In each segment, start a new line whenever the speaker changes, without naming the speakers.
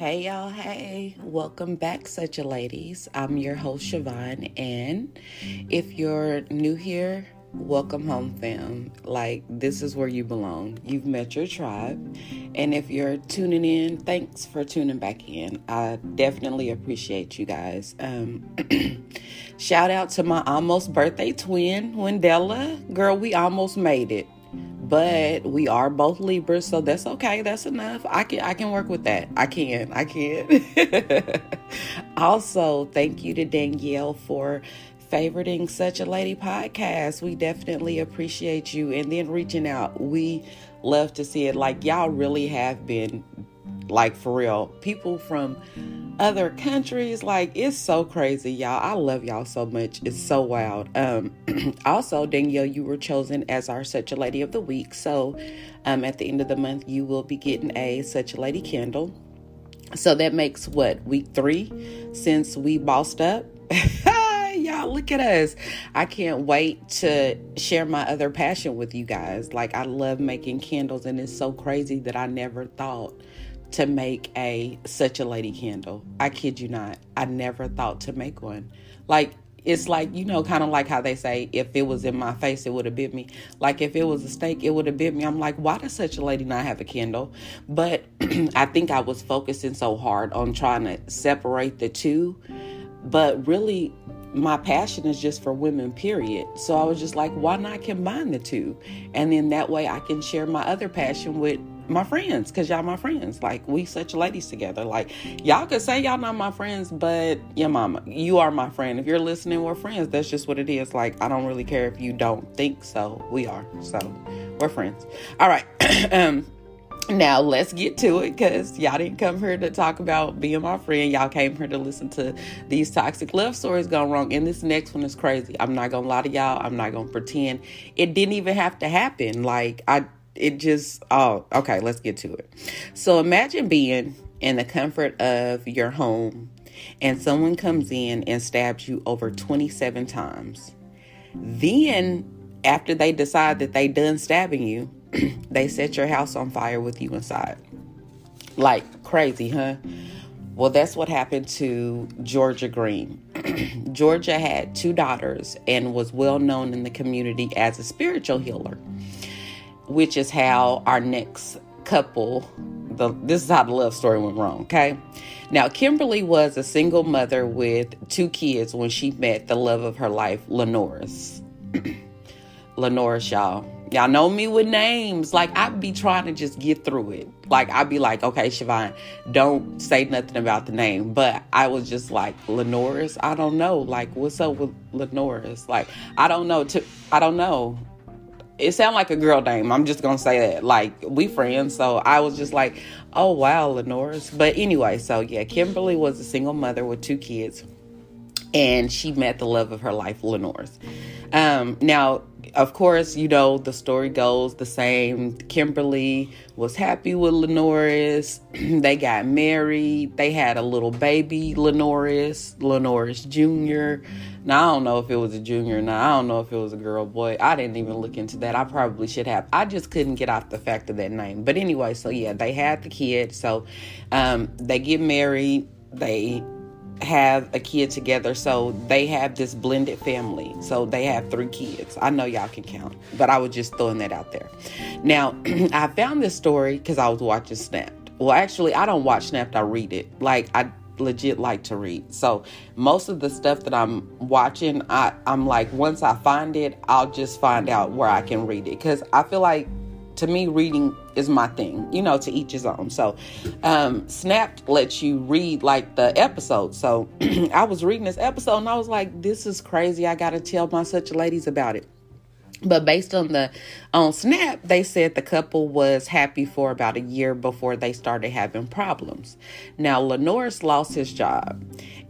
Hey y'all, hey, welcome back, such a ladies. I'm your host Siobhan, and if you're new here, welcome home, fam. Like, this is where you belong. You've met your tribe, and if you're tuning in, thanks for tuning back in. I definitely appreciate you guys. Um, shout out to my almost birthday twin, Wendella. Girl, we almost made it but we are both Libras, so that's okay. That's enough. I can I can work with that. I can. I can. also, thank you to Danielle for favoriting such a lady podcast. We definitely appreciate you and then reaching out. We love to see it. Like y'all really have been like for real. People from other countries. Like it's so crazy, y'all. I love y'all so much. It's so wild. Um, also, Danielle, you were chosen as our Such a Lady of the Week. So, um, at the end of the month, you will be getting a Such a Lady candle. So that makes what week three since we bossed up. y'all look at us i can't wait to share my other passion with you guys like i love making candles and it's so crazy that i never thought to make a such a lady candle. I kid you not. I never thought to make one. Like it's like you know kind of like how they say if it was in my face it would have bit me like if it was a steak it would have bit me i'm like why does such a lady not have a candle but i think i was focusing so hard on trying to separate the two but really my passion is just for women period so i was just like why not combine the two and then that way i can share my other passion with my friends because y'all my friends. Like we such ladies together. Like y'all could say y'all not my friends, but your mama, you are my friend. If you're listening, we're friends. That's just what it is. Like I don't really care if you don't think so. We are. So we're friends. All right. um now let's get to it because y'all didn't come here to talk about being my friend. Y'all came here to listen to these toxic love stories gone wrong. And this next one is crazy. I'm not gonna lie to y'all. I'm not gonna pretend it didn't even have to happen. Like I it just oh okay let's get to it. So imagine being in the comfort of your home and someone comes in and stabs you over 27 times. Then after they decide that they done stabbing you they set your house on fire with you inside. Like crazy huh? Well that's what happened to georgia green. Georgia had two daughters and was well known in the community as a spiritual healer which is how our next couple the this is how the love story went wrong okay? Now kimberly was a single mother with two kids when she met the love of her life lenoris lenoris y'all. Y'all know me with names. Like i'd be trying to just get through it. Like i'd be like okay siobhan don't say nothing about the name. But i was just like lenoris i don't know. Like what's up with lenoris like i don't know. To i don't know it sounded like a girl name. I'm just gonna say that. Like we friends, so I was just like, oh wow, Lenoris. But anyway, so yeah, Kimberly was a single mother with two kids, and she met the love of her life, Lenoris. Um, now of course, you know, the story goes the same. Kimberly was happy with Lenoris. they got married. They had a little baby, Lenoris, Lenoris Jr. Now, I don't know if it was a junior. Now, I don't know if it was a girl, boy. I didn't even look into that. I probably should have. I just couldn't get off the fact of that name. But anyway, so yeah, they had the kid. So um, they get married. They have a kid together so they have this blended family. So they have three kids. I know y'all can count but i was just throwing that out there. Now i found this story because i was watching snapped well actually i don't watch snapped i read it. Like i legit like to read. So most of the stuff that i'm watching i i'm like once i find it i'll just find out where i can read it. Because i feel like to me, reading is my thing, you know, to each his own. So, um, Snapped lets you read like the episode. So, I was reading this episode and I was like, this is crazy. I got to tell my such ladies about it. But based on the on Snap, they said the couple was happy for about a year before they started having problems. Now Lenoris lost his job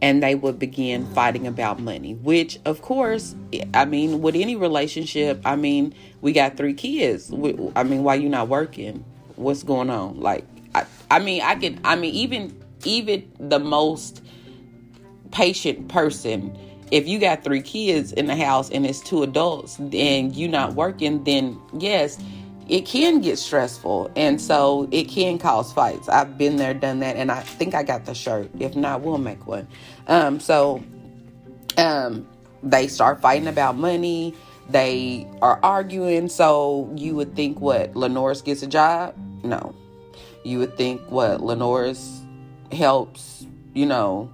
and they would begin fighting about money, which of course, I mean, with any relationship, I mean, we got three kids. I mean, why you not working? What's going on? Like I, I mean, I can I mean even even the most patient person if you got three kids in the house and it's two adults and you not working, then yes, it can get stressful. And so it can cause fights. I've been there done that and i think i got the shirt. If not we'll make one. Um, so um, they start fighting about money. They are arguing. So you would think what lenoris gets a job? No. You would think what lenoris helps you know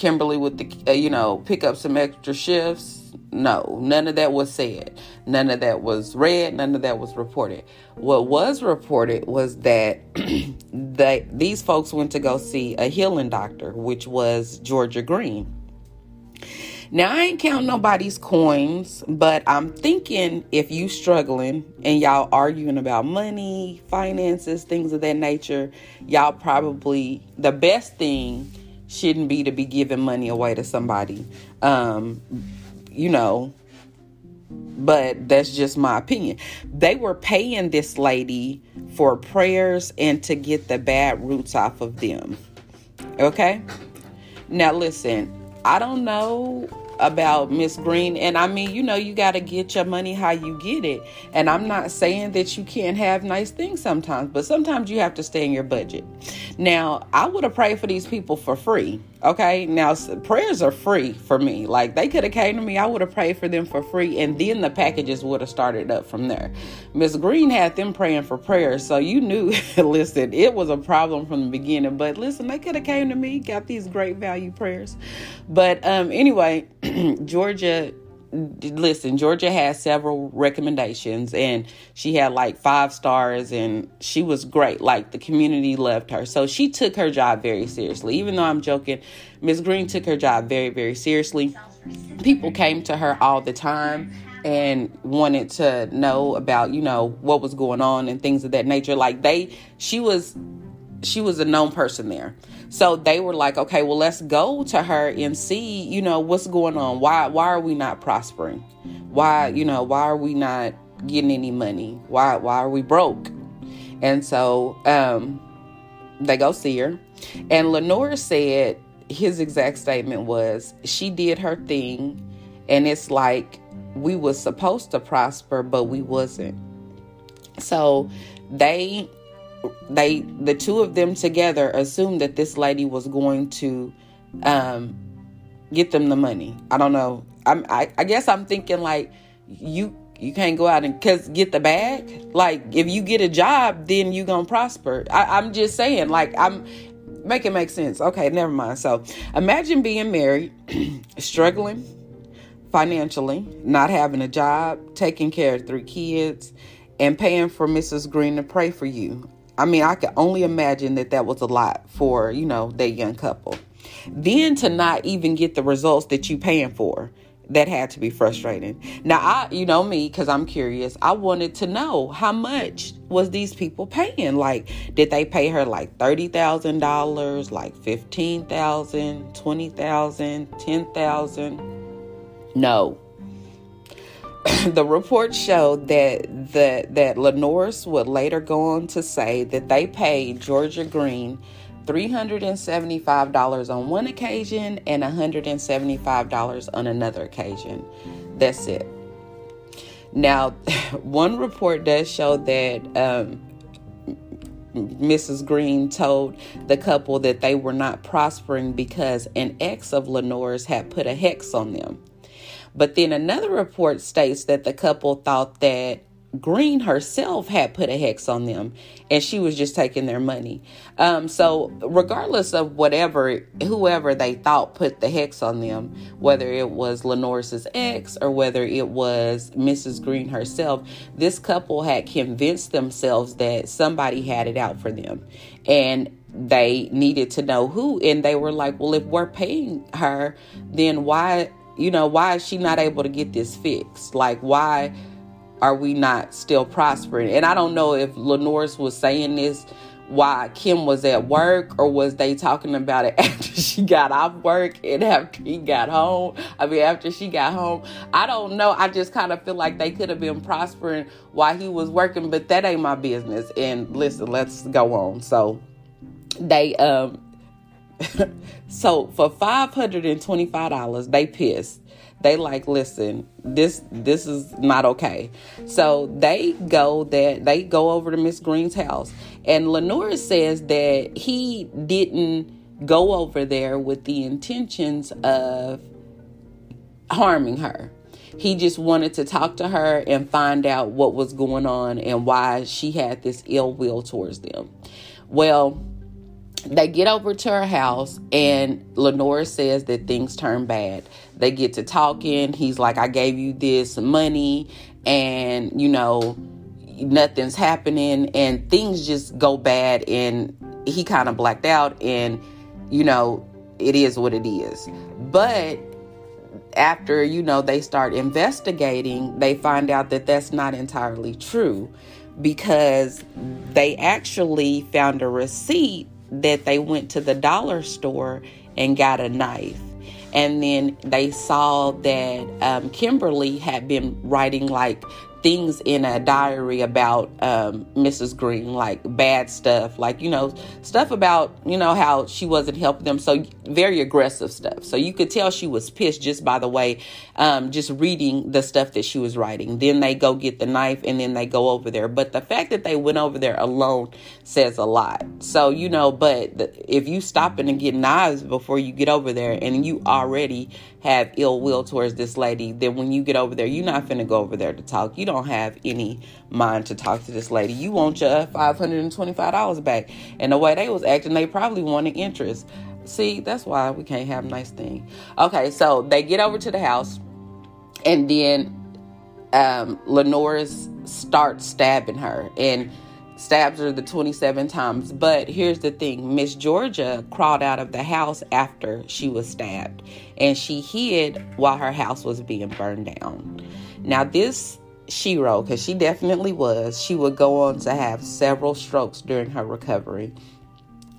kimberly with the uh, you know pick up some extra shifts no, none of that was said. None of that was read. None of that was reported. What was reported was that they, these folks went to go see a healing doctor, which was Georgia Green. Now I ain't counting nobody's coins, but I'm thinking if you struggling and y'all arguing about money, finances, things of that nature, y'all probably the best thing shouldn't be to be giving money away to somebody. Um, you know, but that's just my opinion. They were paying this lady for prayers and to get the bad roots off of them. Okay? Now, listen, I don't know about Miss Green. And I mean, you know, you got to get your money how you get it. And I'm not saying that you can't have nice things sometimes, but sometimes you have to stay in your budget. Now, I would have prayed for these people for free. Okay. Now, prayers are free for me. Like they could have came to me, I would have prayed for them for free, and then the packages would have started up from there. Miss Green had them praying for prayers, so you knew. listen, it was a problem from the beginning. But listen, they could have came to me, got these great value prayers. But um, anyway, Georgia listen, Georgia has several recommendations and she had like five stars and she was great. Like the community loved her. So she took her job very seriously. Even though I'm joking, Miss Green took her job very, very seriously. People came to her all the time and wanted to know about, you know, what was going on and things of that nature. Like they she was she was a known person there. So they were like, okay, well, let's go to her and see, you know, what's going on. Why why are we not prospering? Why, you know, why are we not getting any money? Why why are we broke? And so um they go see her. And Lenore said his exact statement was she did her thing and it's like we was supposed to prosper but we wasn't. So they they the two of them together assumed that this lady was going to um, get them the money. I don't know. I'm I, I guess I'm thinking like you you can't go out and cause get the bag. Like if you get a job, then you gonna prosper. I, I'm just saying, like I'm make it make sense. Okay, never mind. So imagine being married, struggling financially, not having a job, taking care of three kids, and paying for Mrs. Green to pray for you. I mean, I can only imagine that that was a lot for, you know, that young couple. Then to not even get the results that you paying for, that had to be frustrating. Now, I, you know me, because I'm curious, I wanted to know how much was these people paying? Like, did they pay her like $30,000, like $15,000, $20,000, $10,000? No. the report showed that the, that Lenoris would later go on to say that they paid Georgia Green $375 on one occasion and $175 on another occasion. That's it. Now, one report does show that um, Mrs. Green told the couple that they were not prospering because an ex of Lenore's had put a hex on them. But then another report states that the couple thought that Green herself had put a hex on them and she was just taking their money. Um, so, regardless of whatever, whoever they thought put the hex on them, whether it was Lenore's ex or whether it was Mrs. Green herself, this couple had convinced themselves that somebody had it out for them. And they needed to know who. And they were like, well, if we're paying her, then why you know, why is she not able to get this fixed? Like, why are we not still prospering? And I don't know if Lenoris was saying this why Kim was at work or was they talking about it after she got off work and after he got home? I mean, after she got home. I don't know. I just kind of feel like they could have been prospering while he was working, but that ain't my business. And listen, let's go on. So they, um, so for $525, they pissed. they like listen this this is not okay. So they go that they go over to miss green's house and lenora says that he didn't go over there with the intentions of harming her. He just wanted to talk to her and find out what was going on and why she had this ill will towards them. Well they get over to her house and lenora says that things turn bad. They get to talking. He's like i gave you this money and you know nothing's happening. And things just go bad and he kind of blacked out and you know it is what it is. But after you know they start investigating they find out that that's not entirely true because they actually found a receipt that they went to the dollar store and got a knife. And then they saw that um, Kimberly had been writing like things in a diary about um, Mrs. Green, like bad stuff, like, you know, stuff about, you know, how she wasn't helping them. So, very aggressive stuff. So, you could tell she was pissed just by the way, um, just reading the stuff that she was writing. Then they go get the knife and then they go over there. But the fact that they went over there alone says a lot. So, you know, but the, if you stop and get knives before you get over there and you already have ill will towards this lady, then when you get over there, you're not finna go over there to talk. You don't have any mind to talk to this lady. You want your $525 back. And the way they was acting, they probably wanted interest. See, that's why we can't have nice things. Okay, so they get over to the house, and then um, Lenoris starts stabbing her. And stabs her the 27 times. But here's the thing Miss Georgia crawled out of the house after she was stabbed, and she hid while her house was being burned down. Now, this Shiro, because she definitely was, she would go on to have several strokes during her recovery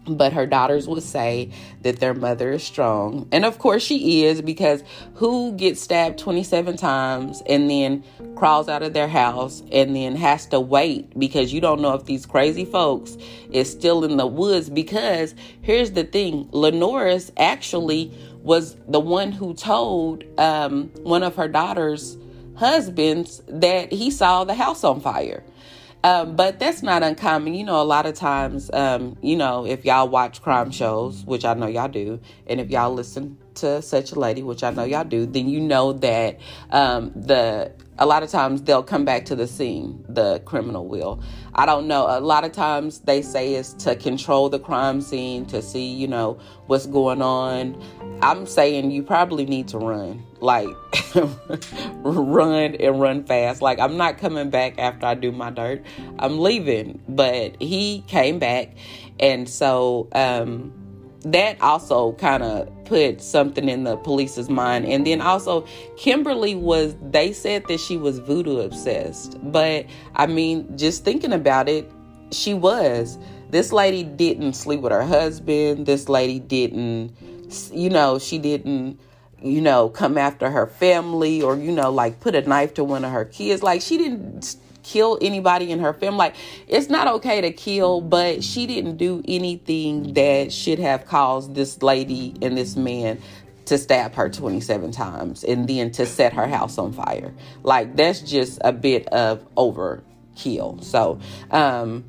but her daughters would say that their mother is strong. And of course, she is because who gets stabbed 27 times and then crawls out of their house and then has to wait because you don't know if these crazy folks is still in the woods? Because here's the thing Lenora's actually was the one who told um, one of her daughters' husbands that he saw the house on fire. Um, but that's not uncommon. You know, a lot of times, um, you know, if y'all watch crime shows, which I know y'all do, and if y'all listen to such a lady, which I know y'all do, then you know that um, the a lot of times they'll come back to the scene, the criminal will. I don't know. A lot of times they say it's to control the crime scene, to see, you know, what's going on. I'm saying you probably need to run. Like, run and run fast. Like, I'm not coming back after I do my dirt. I'm leaving. But he came back. And so, um, that also kind of put something in the police's mind. And then also, Kimberly was, they said that she was voodoo obsessed. But I mean, just thinking about it, she was. This lady didn't sleep with her husband. This lady didn't, you know, she didn't you know, come after her family or, you know, like put a knife to one of her kids. Like she didn't kill anybody in her family. Like, it's not okay to kill, but she didn't do anything that should have caused this lady and this man to stab her 27 times and then to set her house on fire. Like, that's just a bit of overkill. So, um,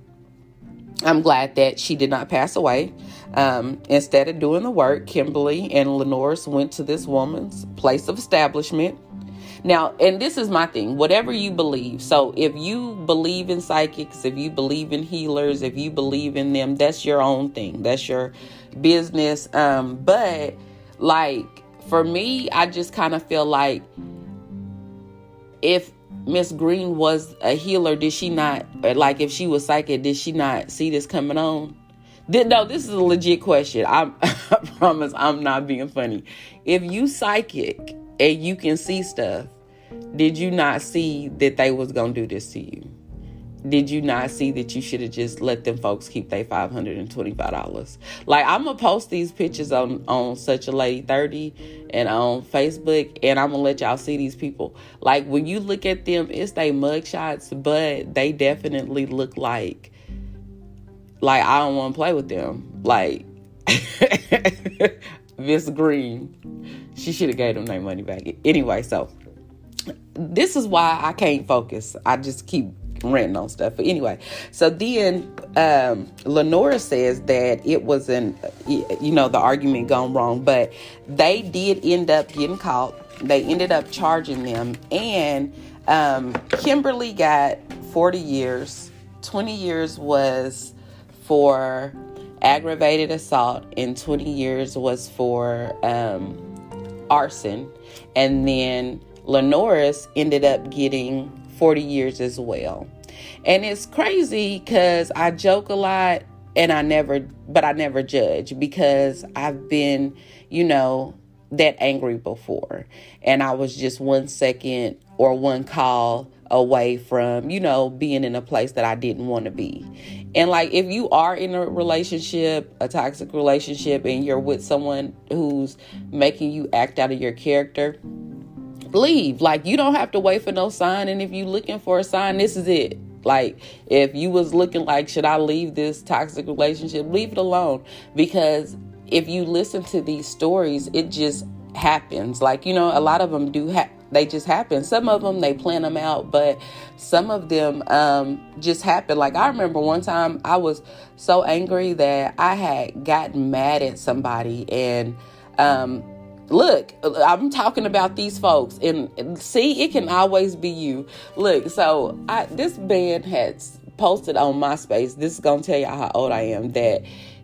I'm glad that she did not pass away. Um, instead of doing the work, Kimberly and Lenoris went to this woman's place of establishment now, and this is my thing whatever you believe. So, if you believe in psychics, if you believe in healers, if you believe in them, that's your own thing, that's your business. Um, but, like, for me, I just kind of feel like if Miss Green was a healer, did she not, like, if she was psychic, did she not see this coming on? No, this is a legit question. I'm, I promise I'm not being funny. If you psychic and you can see stuff, did you not see that they was gonna do this to you? Did you not see that you should have just let them folks keep their five hundred and twenty five dollars? Like I'm gonna post these pictures on on such a lady thirty and on Facebook, and I'm gonna let y'all see these people. Like when you look at them, it's they mugshots, but they definitely look like like I don't want to play with them. Like Miss Green. She should have gave them their money back. Anyway, so this is why I can't focus. I just keep ranting on stuff. But anyway, so then um, Lenora says that it was an, you know, the argument gone wrong, but they did end up getting caught. They ended up charging them, and um, Kimberly got 40 years. 20 years was for aggravated assault, and 20 years was for um, arson. And then Lenoris ended up getting 40 years as well. And it's crazy because I joke a lot and I never, but I never judge because I've been, you know, that angry before. And I was just one second or one call away from, you know, being in a place that I didn't want to be. And like if you are in a relationship, a toxic relationship, and you're with someone who's making you act out of your character, leave. Like you don't have to wait for no sign. And if you're looking for a sign, this is it. Like if you was looking like, should I leave this toxic relationship? Leave it alone. Because if you listen to these stories, it just happens. Like, you know, a lot of them do have they just happen. Some of them they plan them out, but some of them um, just happen. Like I remember one time I was so angry that I had gotten mad at somebody and um, look i'm talking about these folks and, see it can always be you look so i this man had posted on myspace this is gonna tell y'all how old i am that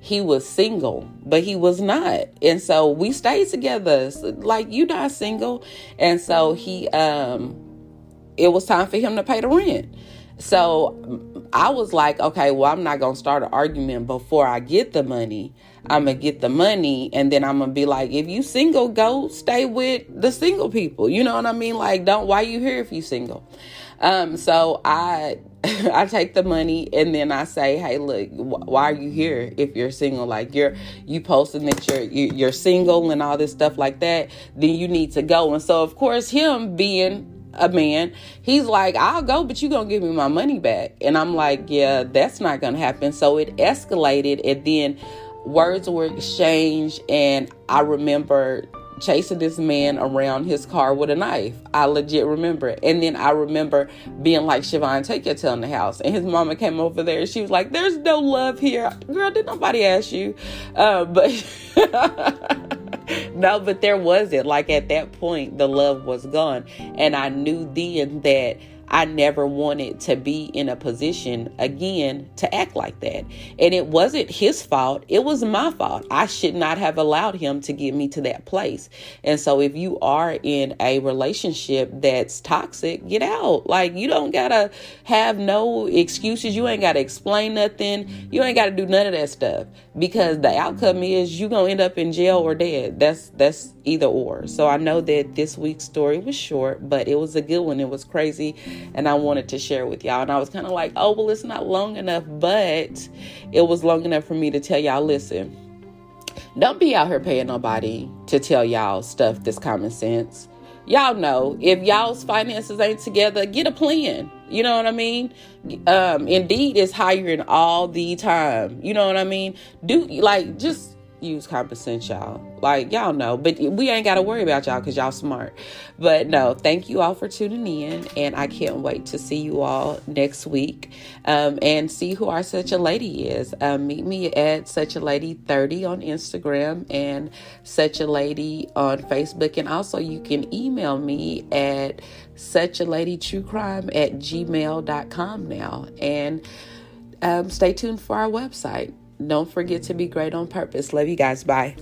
he was single but he was not and so we stayed together like you not single and so he um it was time for him to pay the rent so I was like, okay, well, I'm not going to start an argument before I get the money. I'm going to get the money and then I'm going to be like, if you single, go stay with the single people. You know what I mean? Like, don't, why you here if you single? Um, so I, I take the money and then I say, hey, look, wh- why are you here if you're single? Like you're, you posting that you're, you're single and all this stuff like that, then you need to go. And so, of course, him being a man. He's like, I'll go, but you gonna give me my money back. And I'm like, yeah, that's not gonna happen. So it escalated, and then words were exchanged, and I remember chasing this man around his car with a knife. I legit remember it. And then I remember being like, Siobhan, take your tail in the house. And his mama came over there and she was like, There's no love here. Girl, did nobody ask you? Uh, but no, but there wasn't. Like at that point, the love was gone. And I knew then that I never wanted to be in a position again to act like that. And it wasn't his fault, it was my fault. I should not have allowed him to get me to that place. And so if you are in a relationship that's toxic, get out. Like you don't got to have no excuses. You ain't got to explain nothing. You ain't got to do none of that stuff because the outcome is you going to end up in jail or dead. That's that's either or. So I know that this week's story was short, but it was a good one. It was crazy and I wanted to share with y'all. And I was kind of like, oh, well, it's not long enough, but it was long enough for me to tell y'all, listen, don't be out here paying nobody to tell y'all stuff that's common sense. Y'all know if y'all's finances ain't together, get a plan. You know what I mean? Um, Indeed is hiring all the time. You know what I mean? Do like just use common sense, y'all. Like y'all know, but we ain't got to worry about y'all because y'all smart. But no, thank you all for tuning in, and I can't wait to see you all next week um, and see who our such a lady is. Um, meet me at such a lady thirty on Instagram and such a lady on Facebook, and also you can email me at such a lady true crime at gmail.com now and um, stay tuned for our website don't forget to be great on purpose. Love you guys. Bye.